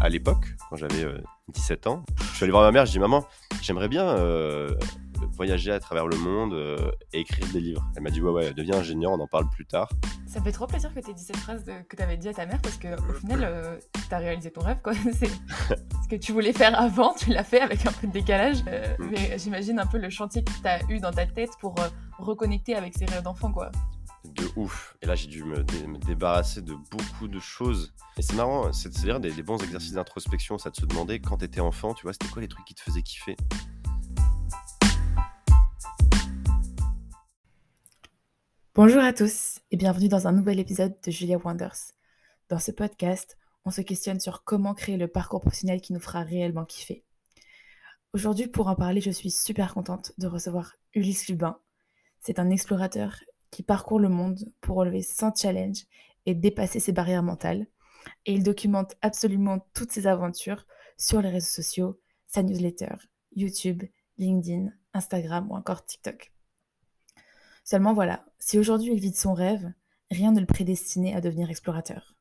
à l'époque, quand j'avais 17 ans, je suis allé voir ma mère, je dis Maman, j'aimerais bien voyager à travers le monde et écrire des livres. Elle m'a dit Ouais, ouais, deviens ingénieur, on en parle plus tard. Ça me fait trop plaisir que tu aies dit cette phrase que tu avais dit à ta mère parce qu'au final, tu as réalisé ton rêve. Quoi. C'est ce que tu voulais faire avant, tu l'as fait avec un peu de décalage. Mm. Mais j'imagine un peu le chantier que tu as eu dans ta tête pour reconnecter avec ces rêves d'enfant. quoi ouf. Et là, j'ai dû me, débarrasser de beaucoup de choses. Et c'est marrant, c'est-à-dire des, des, bons exercices d'introspection, ça de se demander quand t'étais enfant, tu vois, c'était quoi les trucs qui te faisaient kiffer? Bonjour à tous et bienvenue dans un nouvel épisode de Julia Wonders. Dans ce podcast, on se questionne sur comment créer le parcours professionnel qui nous fera réellement kiffer. Aujourd'hui, pour en parler, je suis super contente de recevoir Ulysse Lubin. C'est un explorateur qui parcourt le monde pour relever 100 challenges et dépasser ses barrières mentales. Et il documente absolument toutes ses aventures sur les réseaux sociaux, sa newsletter, YouTube, LinkedIn, Instagram ou encore TikTok. Seulement voilà, si aujourd'hui il vit de son rêve, rien ne le prédestinait à devenir explorateur.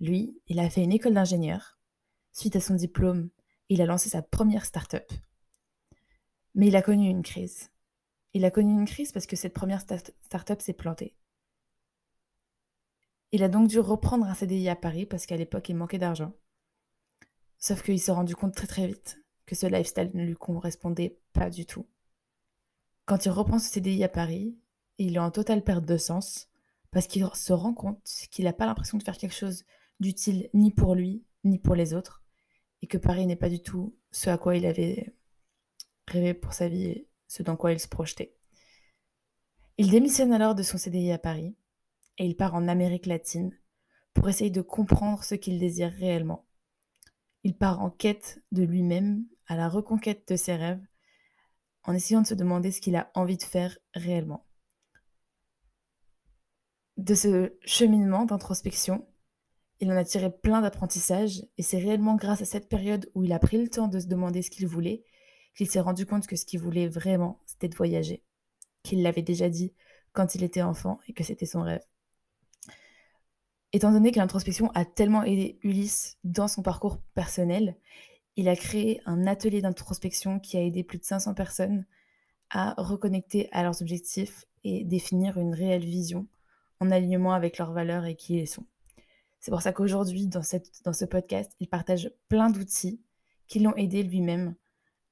Lui, il a fait une école d'ingénieur. Suite à son diplôme, il a lancé sa première start-up. Mais il a connu une crise. Il a connu une crise parce que cette première start-up s'est plantée. Il a donc dû reprendre un CDI à Paris parce qu'à l'époque il manquait d'argent. Sauf qu'il s'est rendu compte très très vite que ce lifestyle ne lui correspondait pas du tout. Quand il reprend ce CDI à Paris, il est en totale perte de sens parce qu'il se rend compte qu'il n'a pas l'impression de faire quelque chose d'utile ni pour lui ni pour les autres et que Paris n'est pas du tout ce à quoi il avait rêvé pour sa vie ce dans quoi il se projetait. Il démissionne alors de son CDI à Paris et il part en Amérique latine pour essayer de comprendre ce qu'il désire réellement. Il part en quête de lui-même, à la reconquête de ses rêves, en essayant de se demander ce qu'il a envie de faire réellement. De ce cheminement d'introspection, il en a tiré plein d'apprentissages et c'est réellement grâce à cette période où il a pris le temps de se demander ce qu'il voulait qu'il s'est rendu compte que ce qu'il voulait vraiment, c'était de voyager. Qu'il l'avait déjà dit quand il était enfant et que c'était son rêve. Étant donné que l'introspection a tellement aidé Ulysse dans son parcours personnel, il a créé un atelier d'introspection qui a aidé plus de 500 personnes à reconnecter à leurs objectifs et définir une réelle vision en alignement avec leurs valeurs et qui ils sont. C'est pour ça qu'aujourd'hui, dans, dans ce podcast, il partage plein d'outils qui l'ont aidé lui-même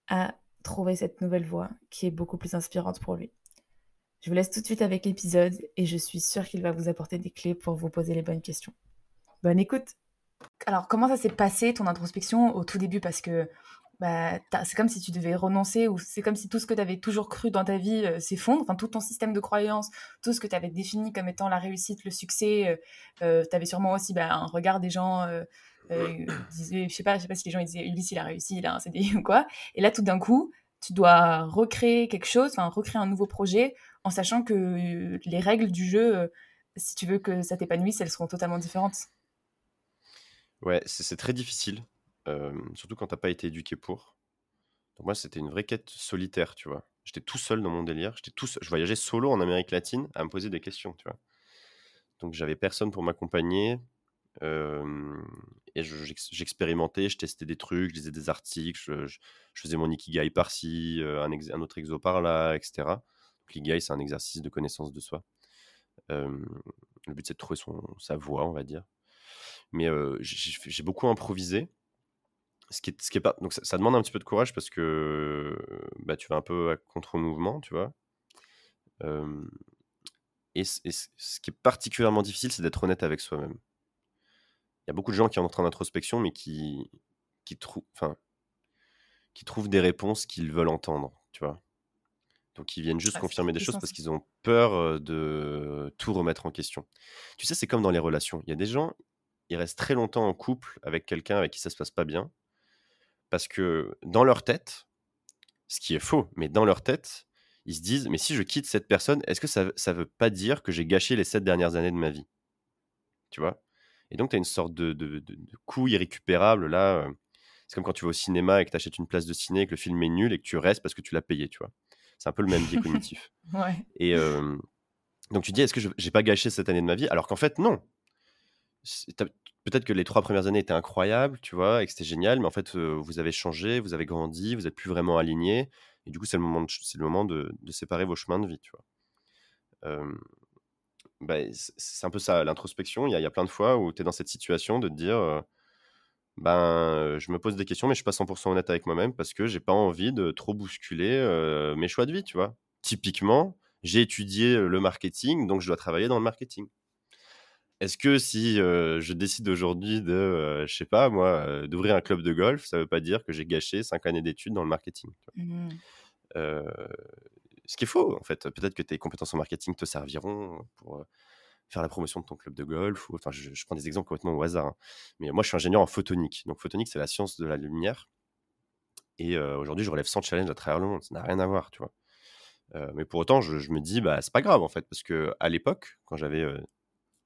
à trouver cette nouvelle voie qui est beaucoup plus inspirante pour lui. Je vous laisse tout de suite avec l'épisode et je suis sûre qu'il va vous apporter des clés pour vous poser les bonnes questions. Bonne écoute Alors, comment ça s'est passé ton introspection au tout début? Parce que bah, c'est comme si tu devais renoncer ou c'est comme si tout ce que tu avais toujours cru dans ta vie euh, s'effondre, enfin tout ton système de croyances, tout ce que tu avais défini comme étant la réussite, le succès, euh, euh, tu avais sûrement aussi bah, un regard des gens je sais pas, je sais pas si les gens ils disaient Ulysse il a réussi, il a un CDI ou quoi. Et là tout d'un coup, tu dois recréer quelque chose, enfin recréer un nouveau projet, en sachant que les règles du jeu, euh, si tu veux que ça t'épanouisse, elles seront totalement différentes. Ouais, c'est très difficile, euh, surtout quand t'as pas été éduqué pour. Donc moi, c'était une vraie quête solitaire, tu vois. J'étais tout seul dans mon délire. J'étais tout Je voyageais solo en Amérique latine à me poser des questions, tu vois. Donc j'avais personne pour m'accompagner et j'expérimentais, je, testais des trucs, je lisais des articles, je, faisais mon ikigai par-ci, un, autre exo par-là, etc. L'ikigai, c'est un exercice de connaissance de soi. le but, c'est de trouver son, sa voie, on va dire. Mais j'ai beaucoup improvisé. Ce qui est, ce qui est pas... Donc ça, demande un petit peu de courage parce que bah, tu vas un peu à contre-mouvement, tu vois. et, ce qui est particulièrement difficile, c'est d'être honnête avec soi-même il y a beaucoup de gens qui sont en train d'introspection, mais qui, qui, enfin, qui trouvent des réponses qu'ils veulent entendre, tu vois? Donc ils viennent juste ah, confirmer des choses parce qu'ils ont peur de tout remettre en question. Tu sais, c'est comme dans les relations. Il y a des gens, ils restent très longtemps en couple avec quelqu'un avec qui ça se passe pas bien, parce que dans leur tête, ce qui est faux, mais dans leur tête, ils se disent, mais si je quitte cette personne, est-ce que ça ne veut pas dire que j'ai gâché les sept dernières années de ma vie? Tu vois? Et donc, tu as une sorte de, de, de, coût irrécupérable. Là, c'est comme quand tu vas au cinéma et que tu achètes une place de ciné et que le film est nul et que tu restes parce que tu l'as payé, tu vois? C'est un peu le même biais cognitif. Et euh, donc, tu dis, est-ce que je n'ai pas gâché cette année de ma vie? Alors qu'en fait, non. peut-être que les trois premières années étaient incroyables, tu vois, et que c'était génial, mais en fait, vous avez changé, vous avez grandi, vous n'êtes plus vraiment aligné. Et du coup, c'est le moment de, c'est le moment de, séparer vos chemins de vie, tu vois? Bah, c'est un peu ça, l'introspection. Il y, a plein de fois où tu es dans cette situation de te dire ben, je me pose des questions, mais je suis pas 100% honnête avec moi-même parce que j'ai pas envie de trop bousculer mes choix de vie, tu vois. Typiquement, j'ai étudié le marketing, donc je dois travailler dans le marketing. Est-ce que si je décide aujourd'hui de, je sais pas moi, d'ouvrir un club de golf, ça veut pas dire que j'ai gâché cinq années d'études dans le marketing mmh Ce qui est faux, en fait. Peut-être que tes compétences en marketing te serviront pour faire la promotion de ton club de golf. Enfin, je, prends des exemples complètement au hasard. Hein. Mais moi, je suis ingénieur en photonique. Donc, photonique, c'est la science de la lumière. Et aujourd'hui, je relève 100 challenges à travers le monde. Ça n'a rien à voir, tu vois. mais pour autant, je, me dis, bah, c'est pas grave, en fait. Parce que à l'époque, quand j'avais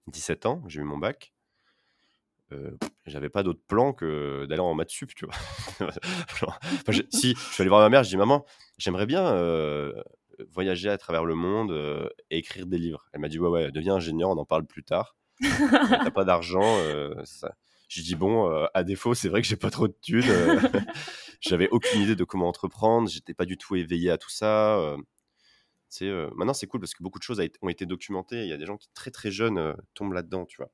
17 ans, j'ai eu mon bac. j'avais pas d'autre plan que d'aller en maths sup, tu vois. si, je suis allé voir ma mère, je dis maman, j'aimerais bien voyager à travers le monde euh, et écrire des livres. Elle m'a dit, ouais, ouais, deviens ingénieur, on en parle plus tard. T'as pas d'argent. Euh, J'ai dit, bon, euh, à défaut, c'est vrai que j'ai pas trop de thunes. J'avais aucune idée de comment entreprendre. J'étais pas du tout éveillé à tout ça. Euh, maintenant, c'est cool parce que beaucoup de choses ont été documentées. Il y a des gens qui, très très jeunes, tombent là-dedans, tu vois.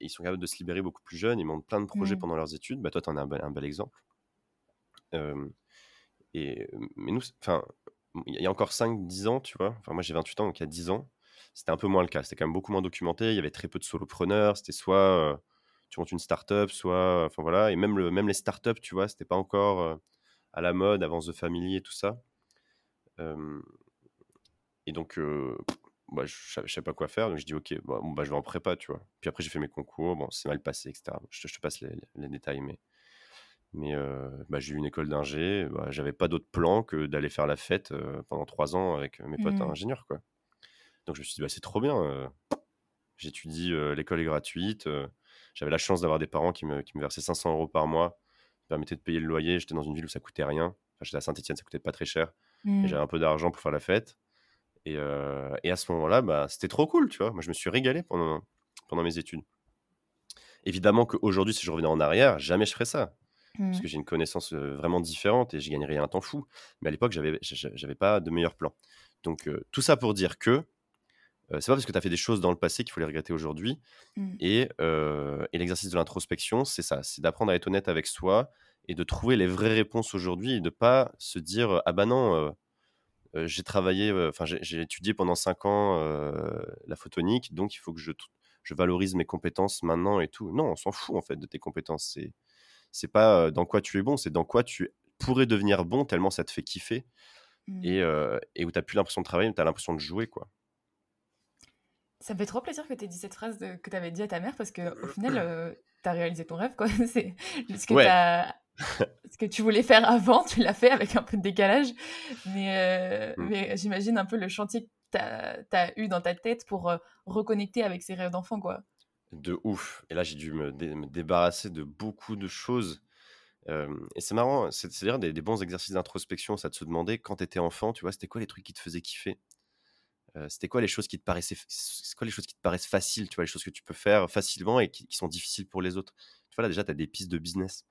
ils sont capables de se libérer beaucoup plus jeunes. Ils montent plein de projets mmh. pendant leurs études. Bah, toi, tu en as un un bel exemple. Mais nous, enfin, il y a encore 5-10 ans, tu vois, enfin moi j'ai 28 ans, donc il y a 10 ans, c'était un peu moins le cas. C'était quand même beaucoup moins documenté. Il y avait très peu de solopreneurs. C'était soit tu montes une startup, soit. Enfin voilà. Et même, le, même les startups, tu vois, c'était pas encore à la mode avant The Family et tout ça. et donc, bah, je ne savais pas quoi faire. Donc je dis, OK, bah, bah, je vais en prépa, tu vois. Puis après, j'ai fait mes concours. Bon, c'est mal passé, etc. Je, te passe les détails, mais. Mais bah, j'ai eu une école d'ingé, bah, j'avais pas d'autre plan que d'aller faire la fête pendant trois ans avec mes potes mmh. ingénieurs. Quoi. Donc je me suis dit, bah, c'est trop bien. J'étudie, l'école est gratuite. j'avais la chance d'avoir des parents qui me, qui me, versaient 500 euros par mois, qui permettaient de payer le loyer. J'étais dans une ville où ça coûtait rien. Enfin, j'étais à Saint-Etienne, ça coûtait pas très cher. Mmh. J'avais un peu d'argent pour faire la fête. Et, et à ce moment-là, bah, c'était trop cool, tu vois. Moi, je me suis régalé pendant, pendant mes études. Évidemment qu'aujourd'hui, si je revenais en arrière, jamais je ferais ça parce mmh. que j'ai une connaissance vraiment différente et je gagnerais un temps fou. Mais à l'époque, j'avais, j'avais pas de meilleur plan. Donc, tout ça pour dire que c'est pas parce que tu as fait des choses dans le passé qu'il faut les regretter aujourd'hui. Mmh. Et, et l'exercice de l'introspection, c'est ça c'est d'apprendre à être honnête avec soi et de trouver les vraies réponses aujourd'hui et de pas se dire Ah bah non, j'ai travaillé, enfin, j'ai, étudié pendant 5 ans la photonique, donc il faut que je, je valorise mes compétences maintenant et tout. Non, on s'en fout en fait de tes compétences. C'est c'est pas dans quoi tu es bon, c'est dans quoi tu pourrais devenir bon tellement ça te fait kiffer mmh. et, et, où tu n'as plus l'impression de travailler, mais tu as l'impression de jouer. quoi. Ça me fait trop plaisir que tu aies dit cette phrase que tu avais dit à ta mère parce qu'au final, tu as réalisé ton rêve. quoi. c'est ce que, ce que tu voulais faire avant, tu l'as fait avec un peu de décalage. Mais, mmh. mais j'imagine un peu le chantier que tu as, as, eu dans ta tête pour reconnecter avec ces rêves d'enfant. quoi de ouf. Et là, j'ai dû me, débarrasser de beaucoup de choses. et c'est marrant, c'est-à-dire des, bons exercices d'introspection, ça de se demander quand tu étais enfant, tu vois, c'était quoi les trucs qui te faisaient kiffer? C'était quoi les choses qui te paraissaient, quoi les choses qui te paraissent faciles, tu vois, les choses que tu peux faire facilement et qui, sont difficiles pour les autres? Tu vois, là, déjà, tu as des pistes de business.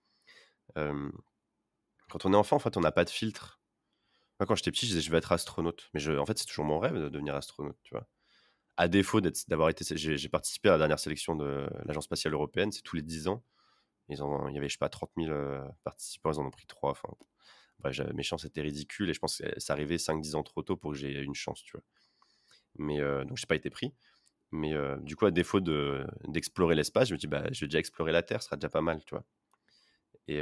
quand on est enfant, en fait, on n'a pas de filtre. Moi, quand j'étais petit, je disais, je vais être astronaute. Mais je, en fait, c'est toujours mon rêve de devenir astronaute, tu vois? À défaut d'avoir été. J'ai participé à la dernière sélection de l'Agence spatiale européenne, c'est tous les 10 ans. Il y avait, je sais pas, 30 000 euh, participants, ils en ont pris 3. Enfin, bref, mes chances étaient ridicules et je pense que ça arrivait 5-10 ans trop tôt pour que j'ai une chance, tu vois. Mais euh, donc, je n'ai pas été pris. Mais euh, du coup, à défaut d'explorer l'espace, je me dis, bah, je vais déjà explorer la Terre, ce sera déjà pas mal, tu vois. Et,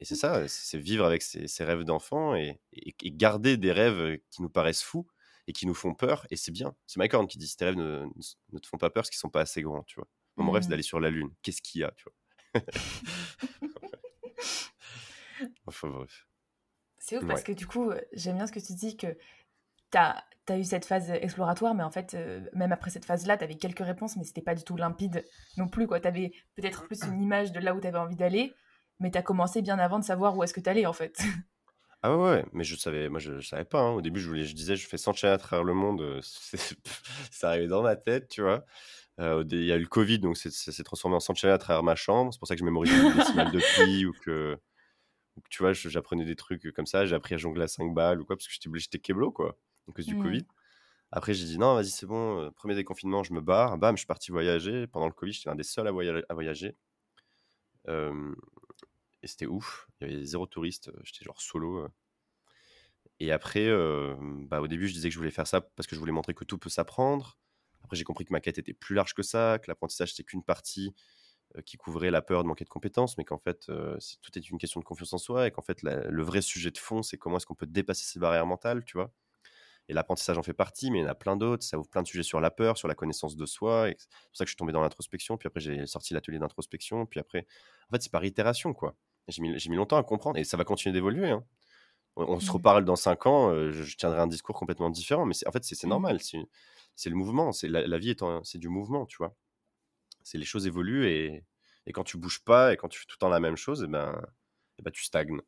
et c'est ça, c'est vivre avec ses, rêves d'enfant et, garder des rêves qui nous paraissent fous et qui nous font peur. Et c'est bien. C'est Mike Horn qui dit si tes rêves ne, ne, te font pas peur, parce qu'ils sont pas assez grands, tu vois. mon rêve, c'est mmh. d'aller sur la Lune. Qu'est-ce qu'il y a, tu vois? Enfin bref. C'est ouf parce que du coup, j'aime bien ce que tu dis que tu as, as, eu cette phase exploratoire, mais en fait, même après cette phase-là, tu avais quelques réponses, mais c'était pas du tout limpide non plus. Tu avais peut-être plus une image de là où tu avais envie d'aller, mais tu as commencé bien avant de savoir où est-ce que tu allais en fait. Ah ouais, mais je savais, moi je, savais pas. Hein. Au début, je, voulais, je disais, je fais 100 à travers le monde. ça arrivait dans ma tête, tu vois. Euh, il y a eu le Covid, donc ça s'est transformé en Sanchez à travers ma chambre. C'est pour ça que je mémorise des décimales de pi ou que, tu vois, j'apprenais des trucs comme ça. J'ai appris à jongler à 5 balles ou quoi, parce que j'étais obligé, j'étais keblo, quoi, à cause du mmh. Covid. Après, j'ai dit non, vas-y, c'est bon, euh, premier déconfinement, je me barre. Bam, je suis parti voyager. Pendant le Covid, j'étais un des seuls à, voyager. Et c'était ouf. Il y avait zéro touriste. J'étais genre solo. Et après, bah, au début, je disais que je voulais faire ça parce que je voulais montrer que tout peut s'apprendre. Après, j'ai compris que ma quête était plus large que ça, que l'apprentissage, c'est qu'une partie qui couvrait la peur de manquer de compétences, mais qu'en fait, tout est une question de confiance en soi et qu'en fait, le vrai sujet de fond, c'est comment est-ce qu'on peut dépasser ces barrières mentales, tu vois. Et l'apprentissage en fait partie, mais il y en a plein d'autres. Ça ouvre plein de sujets sur la peur, sur la connaissance de soi. C'est pour ça que je suis tombé dans l'introspection. Puis après, j'ai sorti l'atelier d'introspection. Puis après, en fait, c'est par itération, quoi. J'ai mis, mis, longtemps à comprendre et ça va continuer d'évoluer. Hein on, se mmh. reparle dans cinq ans, je, tiendrai un discours complètement différent. Mais en fait, c'est mmh. normal. C'est le mouvement. C'est la, vie est c'est du mouvement, tu vois. C'est les choses évoluent et, quand tu bouges pas et quand tu fais tout le temps la même chose, et eh ben, et eh ben tu stagnes.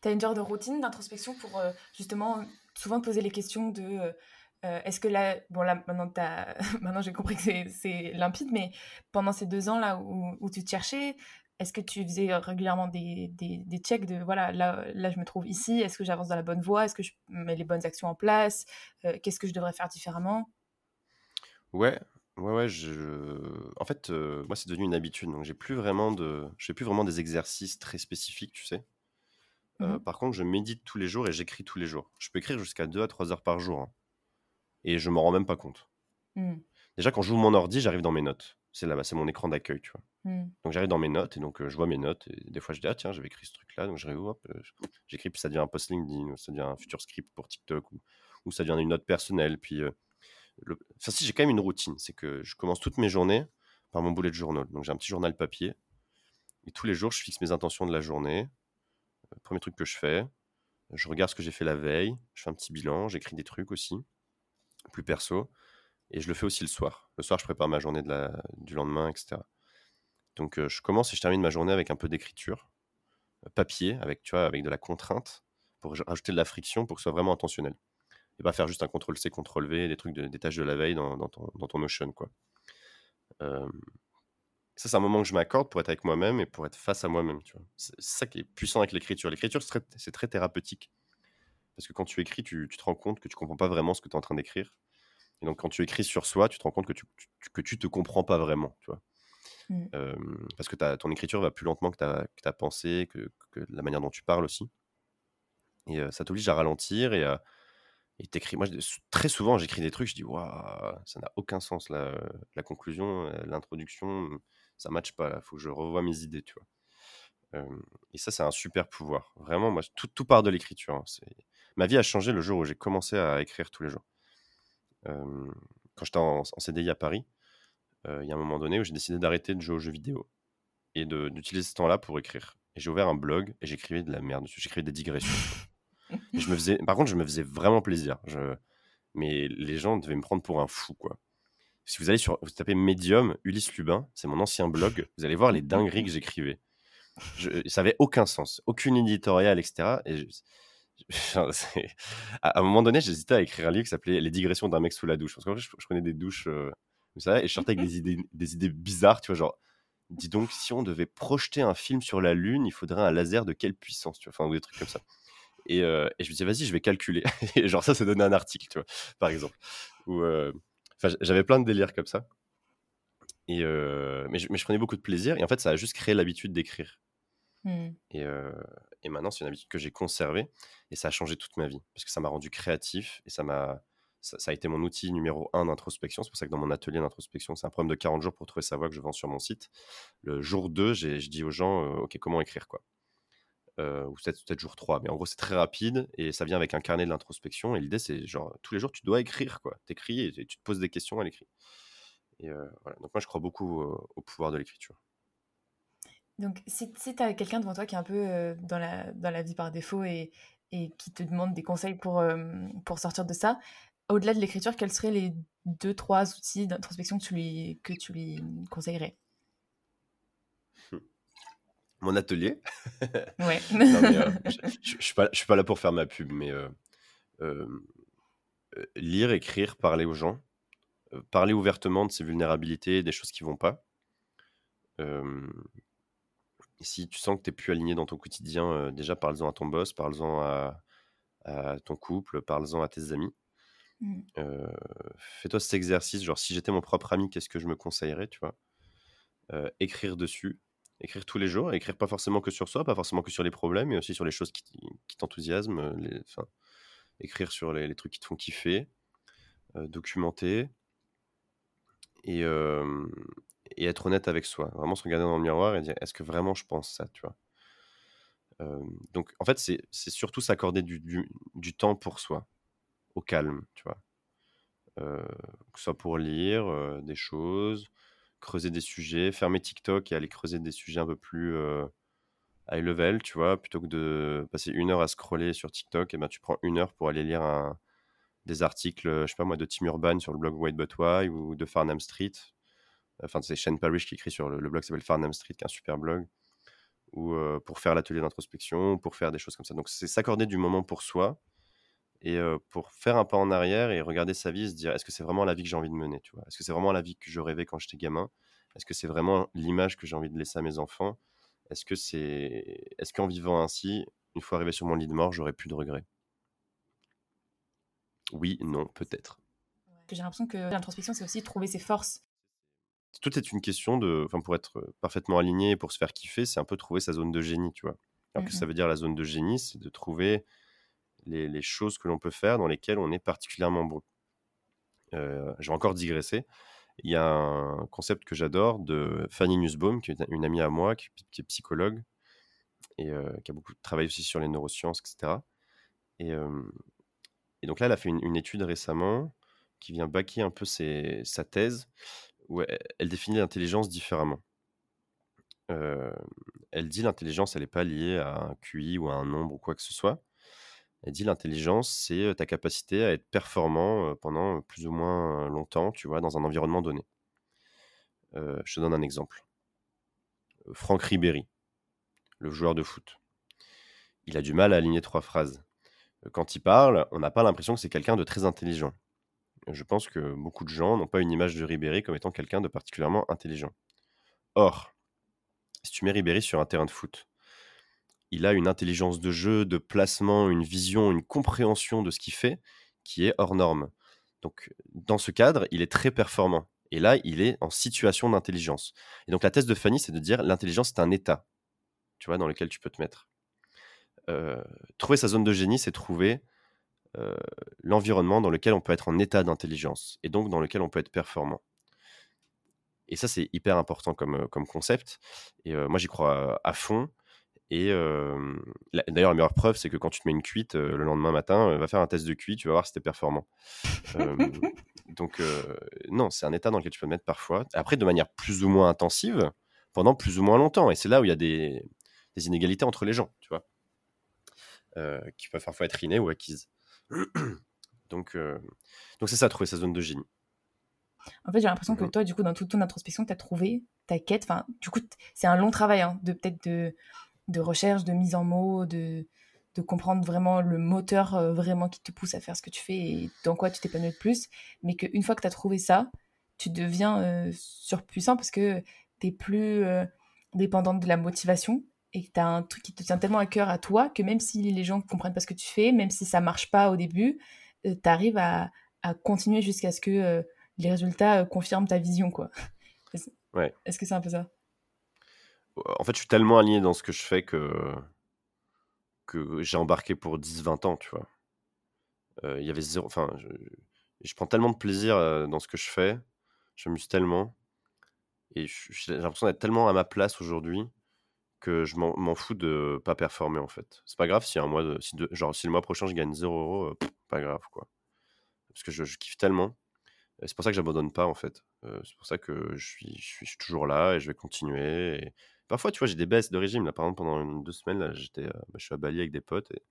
Tu as une genre de routine d'introspection pour justement souvent poser les questions de est-ce que là, bon là maintenant, maintenant j'ai compris que c'est limpide, mais pendant ces deux ans là où, où tu te cherchais, est-ce que tu faisais régulièrement des, des, des, checks de voilà, là, là je me trouve ici, est-ce que j'avance dans la bonne voie, est-ce que je mets les bonnes actions en place, euh, qu'est-ce que je devrais faire différemment? Ouais, ouais, ouais. Je... En fait, euh, moi c'est devenu une habitude, donc j'ai plus vraiment de, je fais plus vraiment des exercices très spécifiques, tu sais. Euh, mmh par contre, je médite tous les jours et j'écris tous les jours. Je peux écrire jusqu'à 2 à 3 heures par jour. Hein, et je m'en rends même pas compte. Mmh. Déjà, quand j'ouvre mon ordi, j'arrive dans mes notes. C'est là-bas, c'est mon écran d'accueil, tu vois. Mmh. Donc j'arrive dans mes notes et donc je vois mes notes et des fois je dis ah tiens j'avais écrit ce truc là donc je hop j'écris puis ça devient un post LinkedIn ou ça devient un futur script pour TikTok ou, ou ça devient une note personnelle puis enfin si j'ai quand même une routine c'est que je commence toutes mes journées par mon bullet journal donc j'ai un petit journal papier et tous les jours je fixe mes intentions de la journée premier truc que je fais je regarde ce que j'ai fait la veille je fais un petit bilan j'écris des trucs aussi plus perso et je le fais aussi le soir. Le soir, je prépare ma journée du lendemain, etc. Donc, je commence et je termine ma journée avec un peu d'écriture, papier, avec, tu vois, avec de la contrainte, pour rajouter de la friction pour que ce soit vraiment intentionnel. Et pas faire juste un CTRL-C, CTRL-V, des trucs, de, des tâches de la veille dans, ton, dans ton Notion, quoi. ça, c'est un moment que je m'accorde pour être avec moi-même et pour être face à moi-même, tu. C'est ça qui est puissant avec l'écriture. L'écriture, c'est très, thérapeutique. Parce que quand tu écris, tu, tu, te rends compte que tu comprends pas vraiment ce que tu es en train d'écrire et donc, quand tu écris sur soi, tu te rends compte que tu, que tu te comprends pas vraiment, tu vois. Mmh. parce que ton écriture va plus lentement que ta, que ta pensée, que, que, la manière dont tu parles aussi. Et ça t'oblige à ralentir et à et t'écris. Moi, très souvent, j'écris des trucs, je dis, waouh, ça n'a aucun sens, la, la conclusion, l'introduction, ça matche pas, il faut que je revoie mes idées, tu vois. et ça, c'est un super pouvoir. Vraiment, moi, tout, tout part de l'écriture. Hein. Ma vie a changé le jour où j'ai commencé à écrire tous les jours quand j'étais en, CDI à Paris, il y a un moment donné où j'ai décidé d'arrêter de jouer aux jeux vidéo et d'utiliser ce temps-là pour écrire. Et j'ai ouvert un blog et j'écrivais de la merde J'écrivais des digressions. je me faisais, par contre, je me faisais vraiment plaisir. Je, mais les gens devaient me prendre pour un fou, quoi. Si vous allez sur, vous tapez Medium, Ulysse Lubin, c'est mon ancien blog, vous allez voir les dingueries que j'écrivais. ça avait aucun sens, aucune éditoriale, etc. Et à un moment donné, j'hésitais à écrire un livre qui s'appelait Les digressions d'un mec sous la douche. Parce fait, je, je connais des douches euh, ça, et je sortais avec des idées, bizarres, tu vois, genre, dis donc, si on devait projeter un film sur la Lune, il faudrait un laser de quelle puissance, tu vois, enfin, des trucs comme ça. Et, euh, je me disais, vas-y, je vais calculer. et genre, ça, ça donnait un article, tu vois, par exemple. Euh, j'avais plein de délires comme ça. Et mais je prenais beaucoup de plaisir. Et en fait, ça a juste créé l'habitude d'écrire. Mmh. Et, et, maintenant, c'est une habitude que j'ai conservée et ça a changé toute ma vie parce que ça m'a rendu créatif et ça m'a ça, a été mon outil numéro un d'introspection. C'est pour ça que dans mon atelier d'introspection, c'est un problème de 40 jours pour trouver sa voix que je vends sur mon site. Le jour 2, je dis aux gens, OK, comment écrire quoi? Ou peut-être peut jour 3, mais en gros, c'est très rapide et ça vient avec un carnet de l'introspection. Et l'idée, c'est genre, tous les jours, tu dois écrire quoi. T'écris et, tu te poses des questions à l'écrit. Et voilà. Donc, moi, je crois beaucoup au pouvoir de l'écriture. Donc, si, si tu as quelqu'un devant toi qui est un peu euh, dans, la, dans la vie par défaut et, et qui te demande des conseils pour, euh, pour sortir de ça, au-delà de l'écriture, quels seraient les deux, trois outils d'introspection que tu lui, que tu lui conseillerais? Mon atelier Ouais. Euh, je ne suis, pas, suis pas là pour faire ma pub, mais lire, écrire, parler aux gens, parler ouvertement de ses vulnérabilités, des choses qui vont pas. Si tu sens que tu n'es plus aligné dans ton quotidien, déjà parle-en à ton boss, parle-en à, ton couple, parle-en à tes amis. Mmh. Fais-toi cet exercice, genre si j'étais mon propre ami, qu'est-ce que je me conseillerais, tu vois? Écrire dessus, écrire tous les jours, écrire pas forcément que sur soi, pas forcément que sur les problèmes, mais aussi sur les choses qui, t'enthousiasment, les, écrire sur les, trucs qui te font kiffer, documenter et, et, être honnête avec soi. Vraiment se regarder dans le miroir et dire est-ce que vraiment je pense ça, tu vois? Donc, en fait, c'est surtout s'accorder du, du, temps pour soi, au calme, tu vois? que ce soit pour lire des choses, creuser des sujets, fermer TikTok et aller creuser des sujets un peu plus high level, tu vois, plutôt que de passer une heure à scroller sur TikTok, et ben tu prends une heure pour aller lire des articles, je sais pas moi, de Tim Urban sur le blog White But Why ou de Farnham Street. Enfin, c'est Shane Parrish qui écrit sur le, blog qui s'appelle Farnham Street, qui est un super blog. Ou pour faire l'atelier d'introspection, pour faire des choses comme ça. Donc, c'est s'accorder du moment pour soi et pour faire un pas en arrière et regarder sa vie se dire est-ce que c'est vraiment la vie que j'ai envie de mener Est-ce que c'est vraiment la vie que je rêvais quand j'étais gamin? Est-ce que c'est vraiment l'image que j'ai envie de laisser à mes enfants? Est-ce que c'est est-ce qu'en vivant ainsi, une fois arrivé sur mon lit de mort, j'aurais plus de regrets? Oui, non, peut-être. J'ai l'impression que l'introspection, c'est aussi trouver ses forces. Tout est une question de, enfin, pour être parfaitement aligné, pour se faire kiffer, c'est un peu trouver sa zone de génie, tu vois. Alors que ça veut dire la zone de génie, c'est de trouver les, choses que l'on peut faire dans lesquelles on est particulièrement bon. Euh, je vais encore digresser. Il y a un concept que j'adore de Fanny Nussbaum, qui est une amie à moi, qui, est psychologue et euh, qui a beaucoup travaillé aussi sur les neurosciences, etc. Et, euh, et donc là, elle a fait une, étude récemment qui vient baquer un peu sa thèse, elle, définit l'intelligence différemment. elle dit l'intelligence, elle n'est pas liée à un QI ou à un nombre ou quoi que ce soit. Elle dit l'intelligence, c'est ta capacité à être performant pendant plus ou moins longtemps, tu vois, dans un environnement donné. je te donne un exemple. Franck Ribéry, le joueur de foot. Il a du mal à aligner trois phrases. Quand il parle, on n'a pas l'impression que c'est quelqu'un de très intelligent. Je pense que beaucoup de gens n'ont pas une image de Ribéry comme étant quelqu'un de particulièrement intelligent. Or, si tu mets Ribéry sur un terrain de foot, il a une intelligence de jeu, de placement, une vision, une compréhension de ce qu'il fait qui est hors norme. Donc, dans ce cadre, il est très performant. Et là, il est en situation d'intelligence. Et donc, la thèse de Fanny, c'est de dire l'intelligence, c'est un état, tu vois, dans lequel tu peux te mettre. Euh, trouver sa zone de génie, c'est trouver euh, l'environnement dans lequel on peut être en état d'intelligence et donc dans lequel on peut être performant. Et ça, c'est hyper important comme, euh, comme concept. Et moi, j'y crois à fond. Et d'ailleurs, la meilleure preuve, c'est que quand tu te mets une cuite le lendemain matin, va faire un test de cuite, tu vas voir si t'es performant. donc, non, c'est un état dans lequel tu peux te mettre parfois. Après, de manière plus ou moins intensive, pendant plus ou moins longtemps. Et c'est là où il y a des, inégalités entre les gens, tu vois, qui peuvent parfois être innées ou acquises. donc, donc c'est ça, trouver sa zone de génie. En fait, j'ai l'impression que mmh toi, du coup, dans toute ton introspection, tu as trouvé ta quête. Enfin, du coup, c'est un long travail hein, de peut-être de de recherche, de mise en mots, de, de comprendre vraiment le moteur euh, vraiment qui te pousse à faire ce que tu fais et dans quoi tu t'épanouis le plus. Mais qu'une fois que tu as trouvé ça, tu deviens euh, surpuissant parce que tu es plus euh, dépendante de la motivation et que tu as un truc qui te tient tellement à cœur à toi que même si les gens ne comprennent pas ce que tu fais, même si ça marche pas au début, tu arrives à, à, continuer jusqu'à ce que les résultats confirment ta vision. quoi. Est-ce que c'est un peu ça? En fait, je suis tellement aligné dans ce que je fais que, que j'ai embarqué pour 10-20 ans, tu vois. Euh, il y avait zéro. Enfin, je, prends tellement de plaisir euh, dans ce que je fais. Je m'amuse tellement. Et j'ai l'impression d'être tellement à ma place aujourd'hui que je m'en fous de pas performer, en fait. C'est pas grave si un mois, de, genre, si le mois prochain je gagne 0 euros, euh, pas grave, quoi. Parce que je, kiffe tellement. C'est pour ça que j'abandonne pas, en fait. c'est pour ça que je suis, je, suis, toujours là et je vais continuer. Et, Parfois, tu vois, j'ai des baisses de régime. Là, par exemple, pendant une, deux semaines, là, euh, bah, je suis à Bali avec des potes et,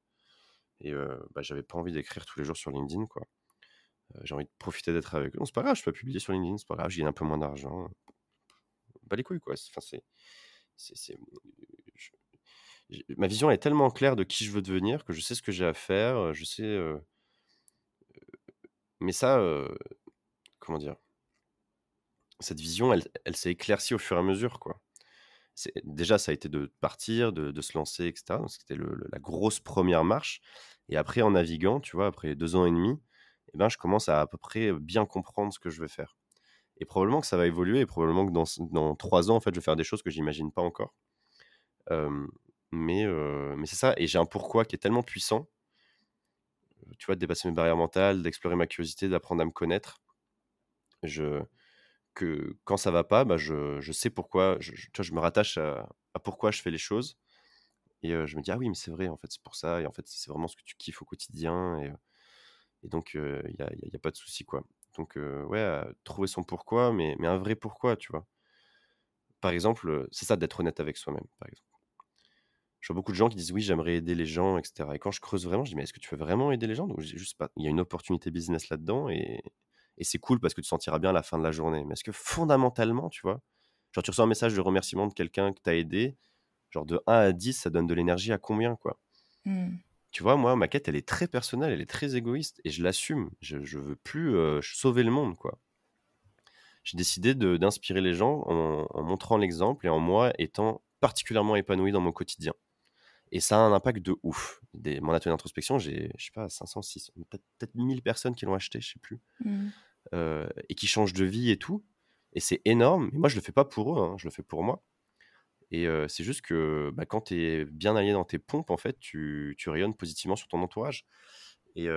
et euh, bah, j'avais pas envie d'écrire tous les jours sur LinkedIn, quoi. Euh, j'ai envie de profiter d'être avec eux. Non, c'est pas grave, je peux publier sur LinkedIn, c'est pas grave, je gagne un peu moins d'argent. Bah les couilles, quoi. Enfin, c'est, c'est, ma vision est tellement claire de qui je veux devenir que je sais ce que j'ai à faire, je sais. Mais ça, comment dire? Cette vision, elle, elle s'est éclaircie au fur et à mesure, quoi. Déjà, ça a été de partir, de, de se lancer, etc. C'était la grosse première marche. Et après, en naviguant, tu vois, après deux ans et demi, eh ben, je commence à à peu près bien comprendre ce que je veux faire. Et probablement que ça va évoluer, et probablement que dans, trois ans, en fait, je vais faire des choses que j'imagine pas encore. mais mais c'est ça, et j'ai un pourquoi qui est tellement puissant, tu vois, de dépasser mes barrières mentales, d'explorer ma curiosité, d'apprendre à me connaître. Que quand ça va pas, bah, je, sais pourquoi, je, me rattache à, pourquoi je fais les choses. Et je me dis, ah oui, mais c'est vrai, en fait, c'est pour ça. Et en fait, c'est vraiment ce que tu kiffes au quotidien. Et, et donc, il n'y a, y a, pas de souci, quoi. Donc, ouais, trouver son pourquoi, mais, un vrai pourquoi, tu vois. Par exemple, c'est ça d'être honnête avec soi-même, par exemple. Je vois beaucoup de gens qui disent oui, j'aimerais aider les gens, etc. Et quand je creuse vraiment, je dis mais est-ce que tu veux vraiment aider les gens? Donc, juste. Il y a une opportunité business là-dedans et, c'est cool parce que tu sentiras bien à la fin de la journée. Mais est-ce que fondamentalement, tu vois, genre tu reçois un message de remerciement de quelqu'un que tu as aidé, genre de 1 à 10, ça donne de l'énergie à combien, quoi? Mmh. Tu vois, moi, ma quête, elle est très personnelle, elle est très égoïste et je l'assume. Je, je veux plus euh, sauver le monde, quoi. J'ai décidé d'inspirer les gens en, en montrant l'exemple et en moi étant particulièrement épanoui dans mon quotidien. Et ça a un impact de ouf. Des, mon atelier d'introspection, j'ai, je sais pas, 500, 600, peut-être, peut 1000 personnes qui l'ont acheté, je sais plus. Mmh. Euh, et qui changent de vie et tout. Et c'est énorme. Mais moi, je le fais pas pour eux, hein, je le fais pour moi. Et c'est juste que bah, quand tu es bien allié dans tes pompes, en fait, tu, rayonnes positivement sur ton entourage. Et,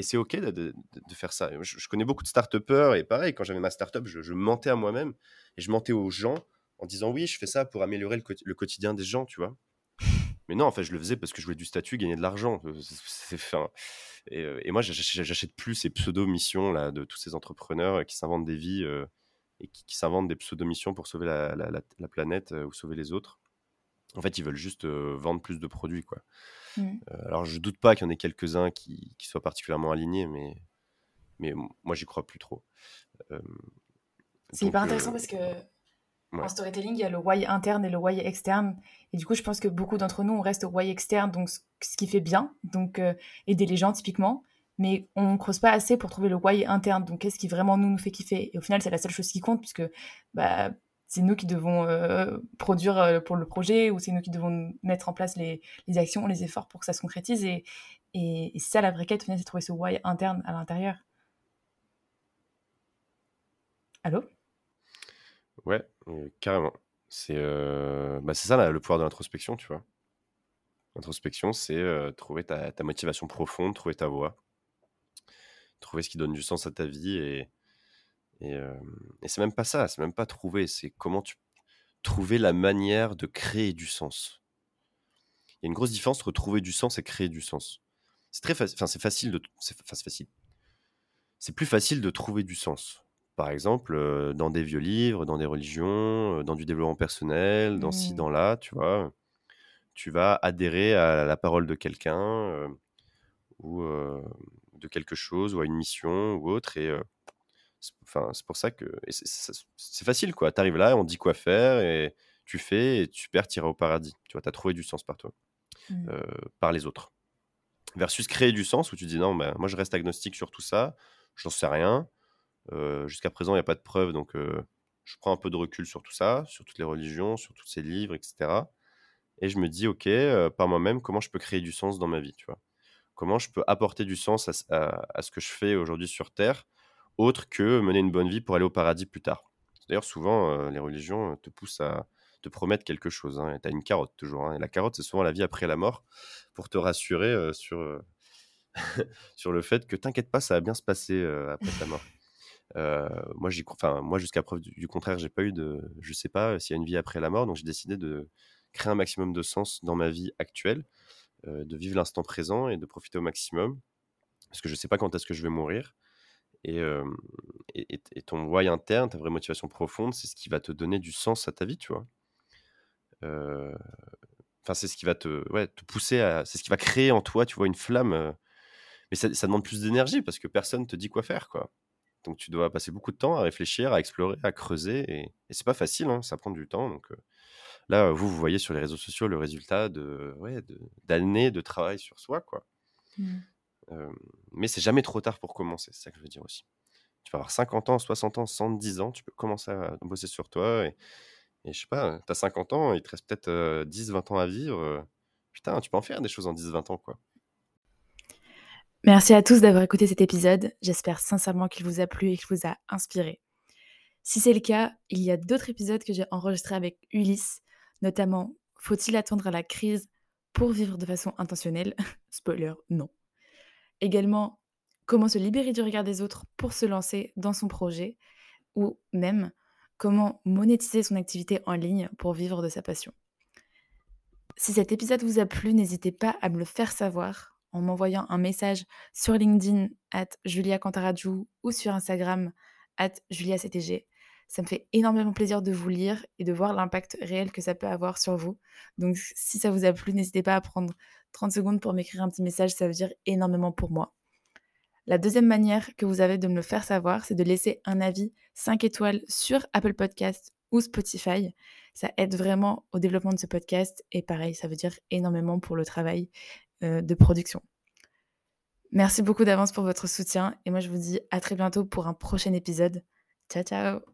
c'est OK de, faire ça. Je, connais beaucoup de start et pareil, quand j'avais ma start-up, je, mentais à moi-même et je mentais aux gens en disant oui, je fais ça pour améliorer le, quotidien des gens, tu vois? Mais non, en fait, je le faisais parce que je voulais du statut, gagner de l'argent. Et, moi, j'achète plus ces pseudo-missions de tous ces entrepreneurs qui s'inventent des vies et qui, s'inventent des pseudo-missions pour sauver la, la, planète ou sauver les autres. En fait, ils veulent juste vendre plus de produits, quoi. Mmh. alors, je doute pas qu'il y en ait quelques-uns qui, qui, soient particulièrement alignés, mais, mais moi, j'y crois plus trop. c'est hyper intéressant parce que en storytelling, il y a le why interne et le why externe. Et du coup, je pense que beaucoup d'entre nous, on reste au why externe, donc ce qui fait bien, donc euh, aider les gens typiquement. Mais on creuse pas assez pour trouver le why interne, donc qu'est-ce qui vraiment nous, nous fait kiffer? Et au final, c'est la seule chose qui compte, puisque bah, c'est nous qui devons euh, produire euh, pour le projet, ou c'est nous qui devons mettre en place les, actions, les efforts pour que ça se concrétise. Et, et, et ça, la vraie quête, c'est trouver ce why interne à l'intérieur. Allô? Ouais, carrément. C'est bah, ça le pouvoir de l'introspection, tu vois. L'introspection, c'est trouver ta, motivation profonde, trouver ta voie, trouver ce qui donne du sens à ta vie. Et, et, et c'est même pas ça, c'est même pas trouver, c'est comment tu trouver la manière de créer du sens. Il y a une grosse différence entre trouver du sens et créer du sens. C'est très facile, enfin c'est facile de, c'est facile. C'est plus facile de trouver du sens par exemple, dans des vieux livres, dans des religions, dans du développement personnel, dans ci, mmh. dans là, tu vois. Tu vas adhérer à la parole de quelqu'un ou de quelque chose ou à une mission ou autre. Et enfin, c'est pour ça que c'est facile, quoi. Tu arrives là, on dit quoi faire et tu fais et tu perds, tu iras au paradis. Tu vois, tu as trouvé du sens par toi, mmh. par les autres. Versus créer du sens où tu dis non, ben, moi je reste agnostique sur tout ça, j'en sais rien. Jusqu'à présent, il n'y a pas de preuves, donc je prends un peu de recul sur tout ça, sur toutes les religions, sur tous ces livres, etc. Et je me dis, ok, par moi-même, comment je peux créer du sens dans ma vie, tu vois? Comment je peux apporter du sens à, ce que je fais aujourd'hui sur Terre, autre que mener une bonne vie pour aller au paradis plus tard. D'ailleurs, souvent, les religions te poussent à te promettre quelque chose. Hein, tu as une carotte toujours. Hein, et la carotte, c'est souvent la vie après la mort, pour te rassurer sur, sur le fait que t'inquiète pas, ça va bien se passer après ta mort. Euh, moi, moi jusqu'à preuve du, contraire, j'ai pas eu de, je sais pas s'il y a une vie après la mort, donc j'ai décidé de créer un maximum de sens dans ma vie actuelle, euh, de vivre l'instant présent et de profiter au maximum, parce que je sais pas quand est-ce que je vais mourir. Et, euh, et, ton why interne, ta vraie motivation profonde, c'est ce qui va te donner du sens à ta vie, tu vois. Enfin, c'est ce qui va te, ouais, te pousser à, c'est ce qui va créer en toi, tu vois, une flamme. mais ça, demande plus d'énergie parce que personne te dit quoi faire, quoi. Donc tu dois passer beaucoup de temps à réfléchir, à explorer, à creuser. Et, et c'est pas facile, hein, ça prend du temps. Donc là, vous, vous voyez sur les réseaux sociaux le résultat de ouais, d'années de, travail sur soi. quoi. Mmh. mais c'est jamais trop tard pour commencer, c'est ça que je veux dire aussi. Tu vas avoir 50 ans, 60 ans, 110 ans, tu peux commencer à bosser sur toi et et je sais pas, tu as 50 ans, il te reste peut-être, 10-20 ans à vivre, putain, tu peux en faire des choses en 10-20 ans, quoi. Merci à tous d'avoir écouté cet épisode. J'espère sincèrement qu'il vous a plu et qu'il vous a inspiré. Si c'est le cas, il y a d'autres épisodes que j'ai enregistrés avec Ulysse, notamment Faut-il attendre la crise pour vivre de façon intentionnelle? Spoiler, non. Également, comment se libérer du regard des autres pour se lancer dans son projet, ou même comment monétiser son activité en ligne pour vivre de sa passion? Si cet épisode vous a plu, n'hésitez pas à me le faire savoir en m'envoyant un message sur LinkedIn at Julia ou sur Instagram at JuliaCTG. Ça me fait énormément plaisir de vous lire et de voir l'impact réel que ça peut avoir sur vous. Donc si ça vous a plu, n'hésitez pas à prendre 30 secondes pour m'écrire un petit message, ça veut dire énormément pour moi. La deuxième manière que vous avez de me le faire savoir, c'est de laisser un avis 5 étoiles sur Apple Podcast ou Spotify. Ça aide vraiment au développement de ce podcast et pareil, ça veut dire énormément pour le travail euh, de production. Merci beaucoup d'avance pour votre soutien et moi je vous dis à très bientôt pour un prochain épisode. Ciao ciao